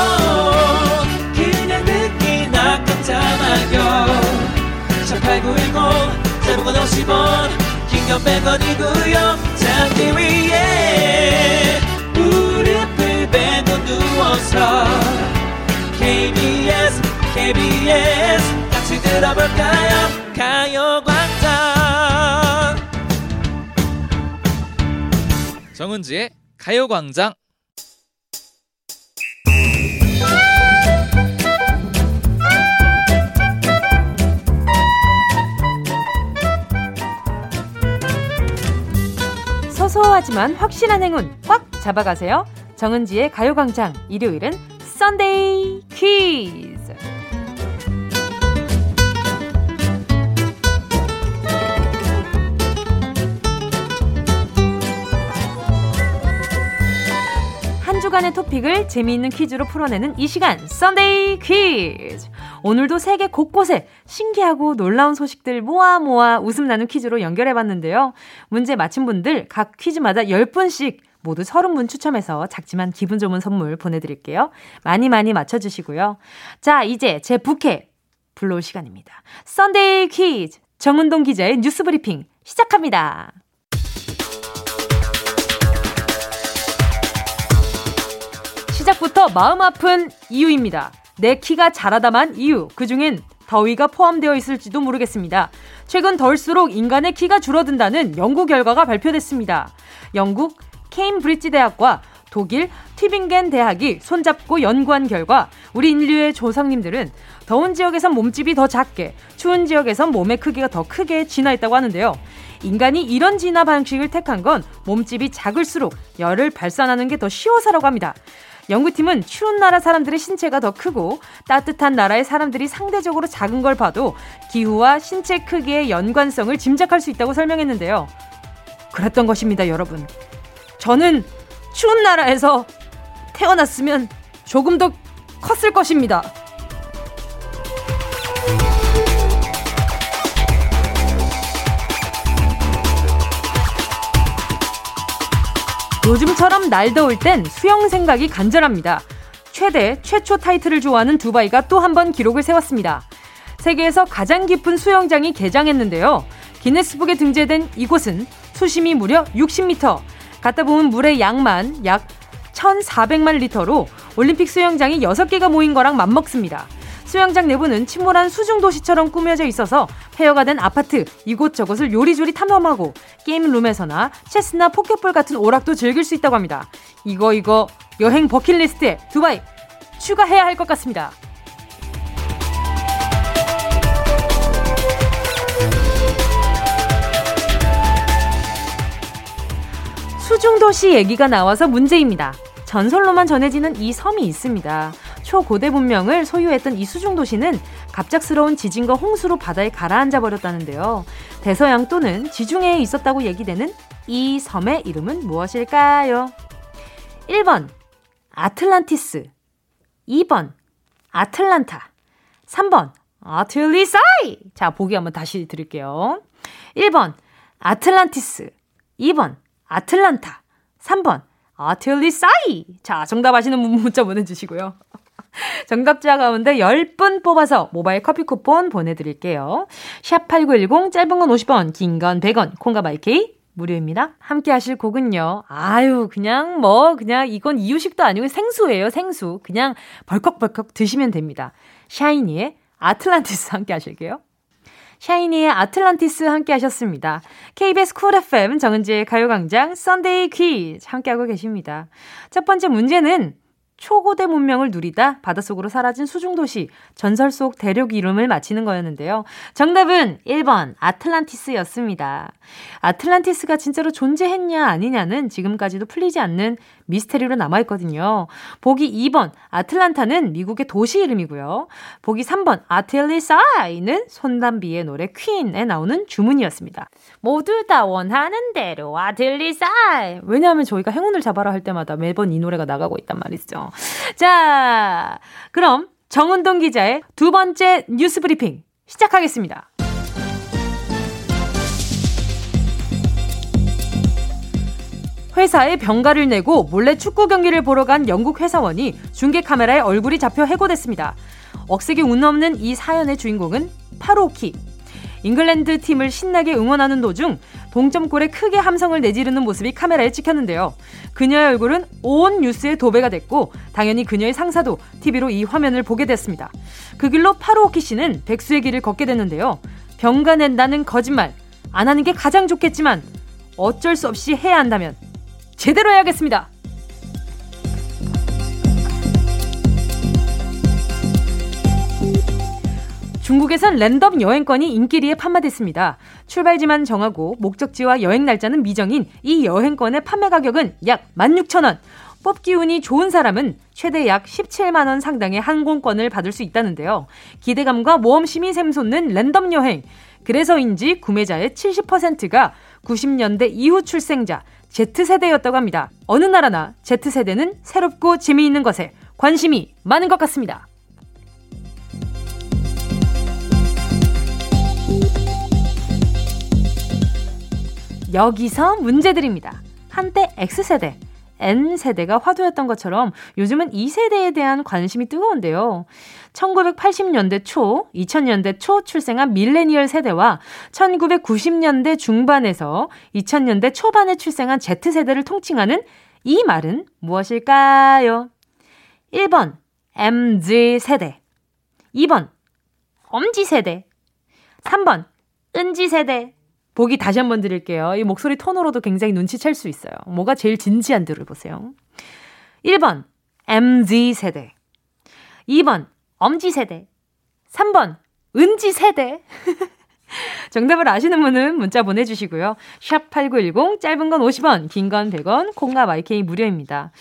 그냥 듣기나 깜짝마요 18910 대목원 50원 긴건 100원이고요 잠기 위에 무릎을 누워서 KBS KBS 같이 들어볼까요? 가요광장. 정은지의 가요광장. 소소하지만 확실한 행운 꽉 잡아가세요. 정은지의 가요광장 일요일은 Sunday 퀴즈. 한 주간의 토픽을 재미있는 퀴즈로 풀어내는 이 시간 Sunday 퀴즈. 오늘도 세계 곳곳에 신기하고 놀라운 소식들 모아 모아 웃음 나는 퀴즈로 연결해봤는데요. 문제 맞힌 분들 각 퀴즈마다 10분씩 모두 30분 추첨해서 작지만 기분 좋은 선물 보내드릴게요. 많이 많이 맞춰주시고요. 자, 이제 제 부캐 불러올 시간입니다. Sunday 퀴즈 정은동 기자의 뉴스 브리핑 시작합니다. 시작부터 마음 아픈 이유입니다. 내 키가 자라다만 이유, 그 중엔 더위가 포함되어 있을지도 모르겠습니다. 최근 덜수록 인간의 키가 줄어든다는 연구 결과가 발표됐습니다. 영국 케임브리지 대학과 독일 튀빙겐 대학이 손잡고 연구한 결과 우리 인류의 조상님들은 더운 지역에선 몸집이 더 작게, 추운 지역에선 몸의 크기가 더 크게 진화했다고 하는데요. 인간이 이런 진화 방식을 택한 건 몸집이 작을수록 열을 발산하는 게 더 쉬워서라고 합니다. 연구팀은 추운 나라 사람들의 신체가 더 크고 따뜻한 나라의 사람들이 상대적으로 작은 걸 봐도 기후와 신체 크기의 연관성을 짐작할 수 있다고 설명했는데요. 그랬던 것입니다, 여러분. 저는 추운 나라에서 태어났으면 조금 더 컸을 것입니다. 요즘처럼 날 더울 땐 수영 생각이 간절합니다. 최대, 최초 타이틀을 좋아하는 두바이가 또 한 번 기록을 세웠습니다. 세계에서 가장 깊은 수영장이 개장했는데요. 기네스북에 등재된 이곳은 수심이 무려 60m, 갖다 보면 물의 양만 약 1,400만 리터로 올림픽 수영장이 6개가 모인 거랑 맞먹습니다. 수영장 내부는 침몰한 수중도시처럼 꾸며져 있어서 폐허가 된 아파트 이곳저곳을 요리조리 탐험하고 게임룸에서나 체스나 포켓볼 같은 오락도 즐길 수 있다고 합니다. 이거 이거 여행 버킷리스트에 두바이 추가해야 할 것 같습니다. 수중도시 얘기가 나와서 문제입니다. 전설로만 전해지는 이 섬이 있습니다. 초고대 문명을 소유했던 이 수중도시는 갑작스러운 지진과 홍수로 바다에 가라앉아 버렸다는데요. 대서양 또는 지중해에 있었다고 얘기되는 이 섬의 이름은 무엇일까요? 1번 아틀란티스 2번 아틀란타 3번 아틀리사이 자 보기 한번 다시 드릴게요. 1번 아틀란티스 2번 아틀란타 3번 아틀리사이 자 정답 아시는 분 문자 보내주시고요. 정답자 가운데 10분 뽑아서 모바일 커피 쿠폰 보내드릴게요. 샵8910 짧은 건 50원, 긴 건 100원, 콩과 My K 무료입니다. 함께 하실 곡은요. 아유, 그냥 뭐, 그냥 이건 이유식도 아니고 생수예요, 생수. 그냥 벌컥벌컥 드시면 됩니다. 샤이니의 아틀란티스 함께 하실게요. 샤이니의 아틀란티스 함께 하셨습니다. KBS Cool FM 정은지의 가요광장 Sunday 퀴즈 함께하고 계십니다. 첫 번째 문제는 초고대 문명을 누리다 바닷속으로 사라진 수중도시, 전설 속 대륙 이름을 맞히는 거였는데요. 정답은 1번 아틀란티스였습니다. 아틀란티스가 진짜로 존재했냐 아니냐는 지금까지도 풀리지 않는 미스테리로 남아있거든요. 보기 2번 아틀란타는 미국의 도시 이름이고요. 보기 3번 아틀리사이는 손담비의 노래 퀸에 나오는 주문이었습니다. 모두 다 원하는 대로 아틀리사이 왜냐하면 저희가 행운을 잡아라 할 때마다 매번 이 노래가 나가고 있단 말이죠. 자, 그럼 정은동 기자의 두 번째 뉴스 브리핑 시작하겠습니다. 회사에 병가를 내고 몰래 축구 경기를 보러 간 영국 회사원이 중계 카메라에 얼굴이 잡혀 해고됐습니다. 억세게 운 없는 이 사연의 주인공은 파로키. 잉글랜드 팀을 신나게 응원하는 도중 동점골에 크게 함성을 내지르는 모습이 카메라에 찍혔는데요. 그녀의 얼굴은 온 뉴스에 도배가 됐고 당연히 그녀의 상사도 TV로 이 화면을 보게 됐습니다. 그 길로 파로오키 씨는 백수의 길을 걷게 됐는데요. 병가 낸다는 거짓말 안 하는 게 가장 좋겠지만 어쩔 수 없이 해야 한다면 제대로 해야겠습니다. 중국에선 랜덤 여행권이 인기리에 판매됐습니다. 출발지만 정하고 목적지와 여행 날짜는 미정인 이 여행권의 판매 가격은 약 16,000원. 뽑기 운이 좋은 사람은 최대 약 17만 원 상당의 항공권을 받을 수 있다는데요. 기대감과 모험심이 샘솟는 랜덤 여행. 그래서인지 구매자의 70%가 90년대 이후 출생자 Z세대였다고 합니다. 어느 나라나 Z세대는 새롭고 재미있는 것에 관심이 많은 것 같습니다. 여기서 문제 드립니다. 한때 X세대, N세대가 화두였던 것처럼 요즘은 이세대에 대한 관심이 뜨거운데요. 1980년대 초, 2000년대 초 출생한 밀레니얼 세대와 1990년대 중반에서 2000년대 초반에 출생한 Z세대를 통칭하는 이 말은 무엇일까요? 1번, MZ세대. 2번, 엄지세대. 3번, 은지세대. 보기 다시 한번 드릴게요. 이 목소리 톤으로도 굉장히 눈치챌 수 있어요. 뭐가 제일 진지한 들을 보세요. 1번, MZ 세대. 2번, 엄지 세대. 3번, 은지 세대. 정답을 아시는 분은 문자 보내주시고요. 샵 8910, 짧은 건 50원, 긴 건 100원, 콩과 마이케이 무료입니다.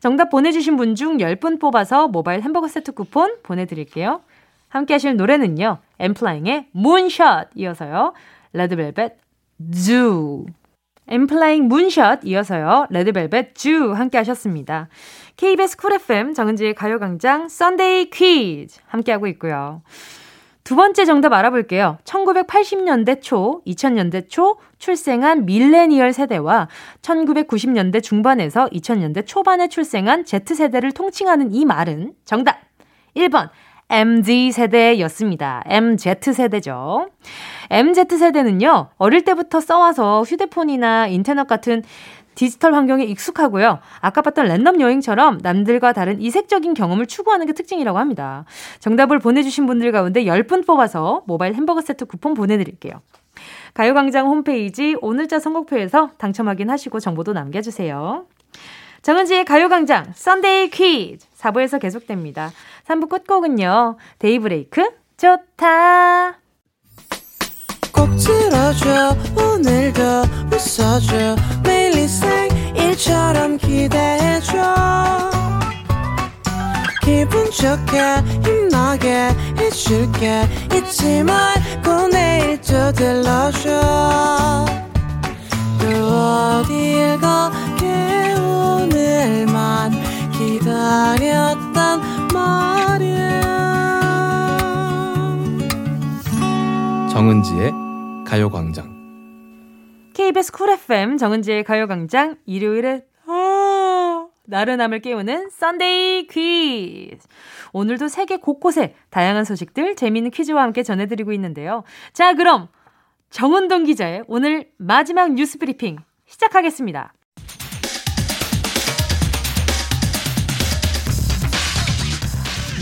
정답 보내주신 분 중 10분 뽑아서 모바일 햄버거 세트 쿠폰 보내드릴게요. 함께 하실 노래는요. 엔플라잉의 Moonshot 이어서요. 레드벨벳 Zoo. 엔플라잉 Moonshot 이어서요. 레드벨벳 Zoo 함께 하셨습니다. KBS Cool FM 정은지의 가요광장 Sunday 퀴즈 함께하고 있고요. 두 번째 정답 알아볼게요. 1980년대 초, 2000년대 초 출생한 밀레니얼 세대와 1990년대 중반에서 2000년대 초반에 출생한 Z세대를 통칭하는 이 말은 정답 1번 MZ 세대였습니다. MZ 세대죠. MZ 세대는요, 어릴 때부터 써와서 휴대폰이나 인터넷 같은 디지털 환경에 익숙하고요. 아까 봤던 랜덤 여행처럼 남들과 다른 이색적인 경험을 추구하는 게 특징이라고 합니다. 정답을 보내주신 분들 가운데 10분 뽑아서 모바일 햄버거 세트 쿠폰 보내드릴게요. 가요광장 홈페이지 오늘자 선곡표에서 당첨 확인하시고 정보도 남겨주세요. 정은지의 가요광장 Sunday 퀴즈 4부에서 계속됩니다. 3부 끝곡은요. 데이브레이크 좋다. 꼭 들어줘 오늘도 웃어줘 매일 일처럼 기대해줘 기분 좋게 힘나게 해줄게 잊지 말고 내일 또 들러줘 또 어딜 가 기다렸단 말이야 정은지의 가요광장. KBS Cool FM 정은지의 가요광장 일요일에 아, 나른함을 깨우는 Sunday 퀴즈. 오늘도 세계 곳곳에 다양한 소식들 재미있는 퀴즈와 함께 전해드리고 있는데요. 자, 그럼 정은동 기자의 오늘 마지막 뉴스 브리핑 시작하겠습니다.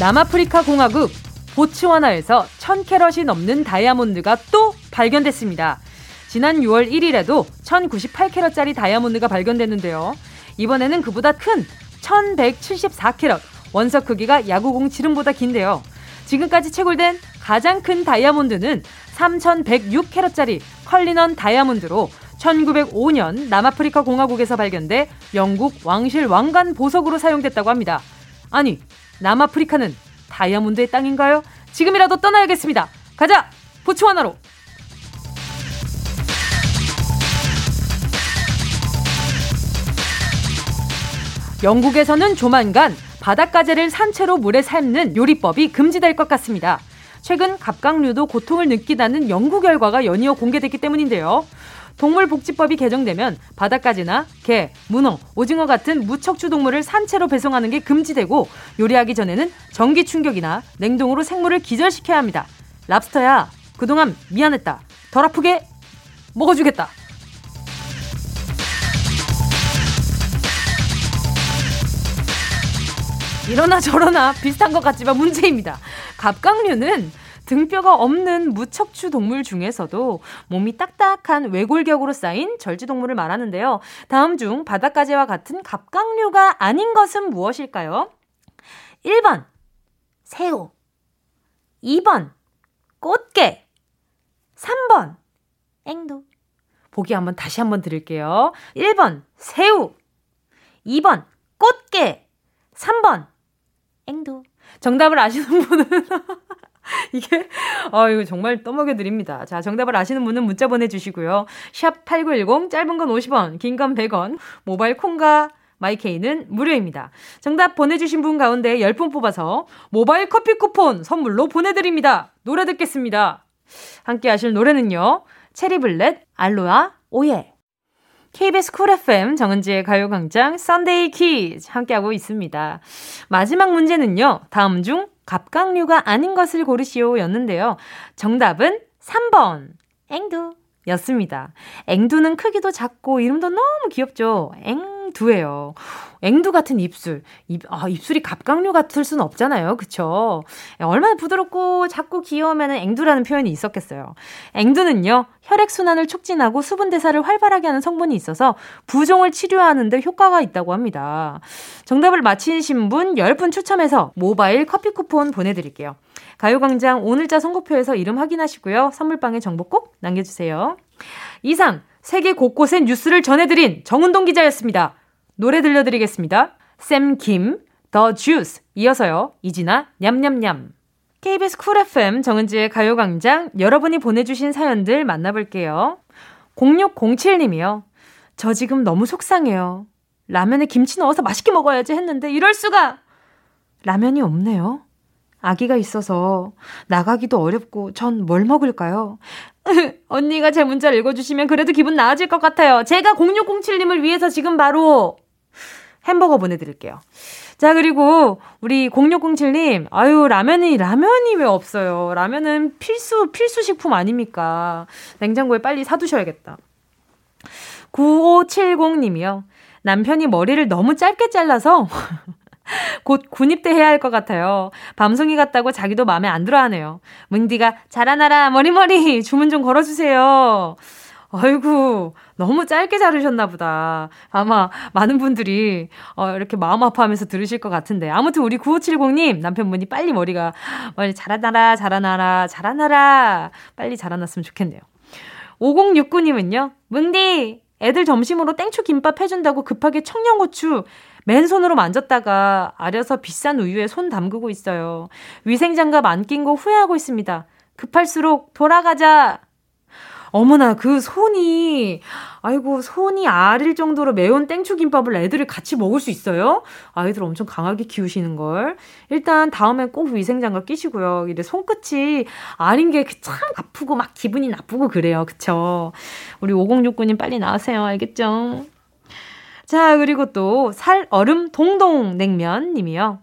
남아프리카 공화국 보츠와나에서 1000캐럿이 넘는 다이아몬드가 또 발견됐습니다. 지난 6월 1일에도 1098캐럿짜리 다이아몬드가 발견됐는데요. 이번에는 그보다 큰 1174캐럿, 원석 크기가 야구공 지름보다 긴데요. 지금까지 채굴된 가장 큰 다이아몬드는 3106캐럿짜리 컬리넌 다이아몬드로 1905년 남아프리카 공화국에서 발견돼 영국 왕실 왕관 보석으로 사용됐다고 합니다. 아니, 남아프리카는 다이아몬드의 땅인가요? 지금이라도 떠나야겠습니다. 가자! 보츠와나로! 영국에서는 조만간 바닷가재를 산채로 물에 삶는 요리법이 금지될 것 같습니다. 최근 갑각류도 고통을 느끼다는 연구 결과가 연이어 공개됐기 때문인데요. 동물복지법이 개정되면 바닷가지나 개, 문어, 오징어 같은 무척추 동물을 산채로 배송하는 게 금지되고 요리하기 전에는 전기 충격이나 냉동으로 생물을 기절시켜야 합니다. 랍스터야, 그동안 미안했다. 덜 아프게 먹어주겠다. 이러나 저러나 비슷한 것 같지만 문제입니다. 갑각류는 등뼈가 없는 무척추 동물 중에서도 몸이 딱딱한 외골격으로 쌓인 절지 동물을 말하는데요. 다음 중 바닷가재와 같은 갑각류가 아닌 것은 무엇일까요? 1번 새우 2번 꽃게 3번 앵두 보기 한번 다시 한번 드릴게요. 1번 새우 2번 꽃게 3번 앵두 정답을 아시는 분은 이게, 어, 이거 정말 떠먹여 드립니다. 자, 정답을 아시는 분은 문자 보내 주시고요. 샵 8910, 짧은 건 50원, 긴 건 100원, 모바일 콩과 마이케이는 무료입니다. 정답 보내주신 분 가운데 10분 뽑아서 모바일 커피 쿠폰 선물로 보내드립니다. 노래 듣겠습니다. 함께 하실 노래는요. 체리블렛, 알로아, 오예. KBS Cool FM 정은지의 가요광장 Sunday 퀴즈 함께하고 있습니다. 마지막 문제는요. 다음 중 갑각류가 아닌 것을 고르시오 였는데요. 정답은 3번. 앵두. 였습니다. 앵두는 크기도 작고 이름도 너무 귀엽죠? 앵 두예요. 앵두 같은 입술. 입, 아, 입술이 갑각류 같을 수는 없잖아요. 그쵸? 얼마나 부드럽고 작고 귀여우면 앵두라는 표현이 있었겠어요. 앵두는요, 혈액순환을 촉진하고 수분대사를 활발하게 하는 성분이 있어서 부종을 치료하는데 효과가 있다고 합니다. 정답을 맞히신 분 10분 추첨해서 모바일 커피 쿠폰 보내드릴게요. 가요광장 오늘자 선곡표에서 이름 확인하시고요. 선물방에 정보 꼭 남겨주세요. 이상 세계 곳곳의 뉴스를 전해드린 정은동 기자였습니다. 노래 들려드리겠습니다. 샘 김, 더 주스, 이어서요. 이진아, 냠냠냠. KBS 쿨 FM 정은지의 가요광장 여러분이 보내주신 사연들 만나볼게요. 0607님이요. 저 지금 너무 속상해요. 라면에 김치 넣어서 맛있게 먹어야지 했는데 이럴 수가! 라면이 없네요. 아기가 있어서 나가기도 어렵고 전 뭘 먹을까요? 언니가 제 문자를 읽어주시면 그래도 기분 나아질 것 같아요. 제가 0607님을 위해서 지금 바로 햄버거 보내드릴게요. 자, 그리고 우리 0607님, 아유, 라면이, 라면이 왜 없어요? 라면은 필수, 필수 식품 아닙니까? 냉장고에 빨리 사두셔야겠다. 9570님이요. 남편이 머리를 너무 짧게 잘라서 곧 군입대 해야 할 것 같아요. 밤송이 같다고 자기도 마음에 안 들어 하네요. 문디가 자라나라 머리머리 주문 좀 걸어주세요. 아이고, 너무 짧게 자르셨나 보다. 아마 많은 분들이 어, 이렇게 마음 아파하면서 들으실 것 같은데. 아무튼 우리 9570님, 남편분이 빨리 머리가, 머리 자라나라, 자라나라, 자라나라. 빨리 자라났으면 좋겠네요. 5069님은요, 뭉디, 애들 점심으로 땡초 김밥 해준다고 급하게 청양고추 맨손으로 만졌다가 아려서 비싼 우유에 손 담그고 있어요. 위생장갑 안 낀 거 후회하고 있습니다. 급할수록 돌아가자! 어머나, 그 손이, 아이고, 손이 아릴 정도로 매운 땡초김밥을 애들이 같이 먹을 수 있어요? 아이들 엄청 강하게 키우시는 걸. 일단 다음에 꼭 위생장갑 끼시고요. 이제 손끝이 아린 게 참 아프고 막 기분이 나쁘고 그래요. 그쵸? 우리 5069님 빨리 나으세요. 알겠죠? 자, 그리고 또 살 얼음 동동 냉면 님이요.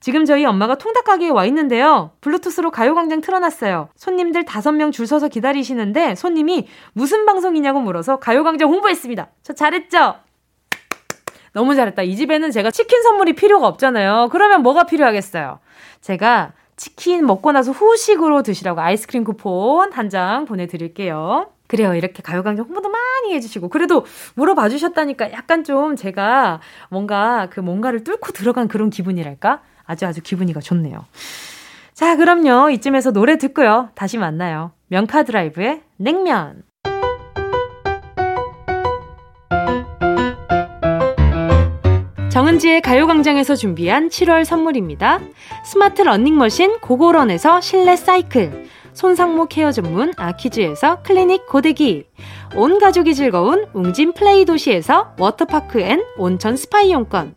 지금 저희 엄마가 통닭 가게에 와 있는데요. 블루투스로 가요광장 틀어놨어요. 손님들 다섯 명 줄 서서 기다리시는데 손님이 무슨 방송이냐고 물어서 가요광장 홍보했습니다. 저 잘했죠? 너무 잘했다. 이 집에는 제가 치킨 선물이 필요가 없잖아요. 그러면 뭐가 필요하겠어요? 제가 치킨 먹고 나서 후식으로 드시라고 아이스크림 쿠폰 한 장 보내드릴게요. 그래요. 이렇게 가요강좌 홍보도 많이 해주시고. 그래도 물어봐 주셨다니까 약간 좀 제가 뭔가 그 뭔가를 뚫고 들어간 그런 기분이랄까? 아주 아주 기분이가 좋네요. 자, 그럼요. 이쯤에서 노래 듣고요. 다시 만나요. 명카 드라이브의 냉면. 정은지의 가요광장에서 준비한 7월 선물입니다. 스마트 러닝머신 고고런에서 실내 사이클. 손상모 케어 전문 아키즈에서 클리닉 고데기, 온 가족이 즐거운 웅진 플레이 도시에서 워터파크 and 온천 스파 이용권,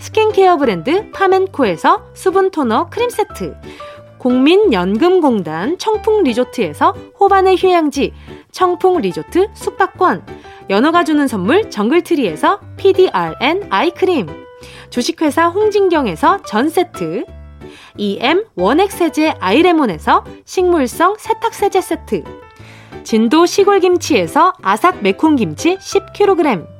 스킨케어 브랜드 파멘코에서 수분 토너 크림 세트 국민연금공단 청풍 리조트에서 호반의 휴양지 청풍 리조트 숙박권 연어가 주는 선물 정글트리에서 PDRN 아이크림 주식회사 홍진경에서 전세트 EM 원액 세제 아이레몬에서 식물성 세탁 세제 세트. 진도 시골김치에서 아삭 매콤김치 10kg.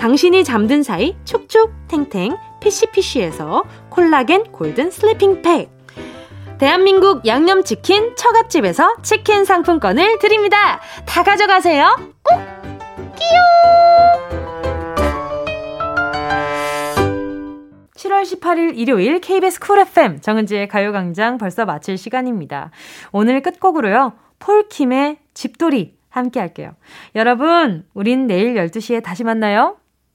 당신이 잠든 사이 촉촉 탱탱 피시피시에서 콜라겐 골든 슬리핑 팩 대한민국 양념치킨 처갓집에서 치킨 상품권을 드립니다. 다 가져가세요. 꼭! 끼용! 7월 18일 일요일 KBS 쿨 FM 정은지의 가요광장 벌써 마칠 시간입니다. 오늘 끝곡으로요. 폴킴의 집돌이 함께 할게요. 여러분, 우린 내일 12시에 다시 만나요.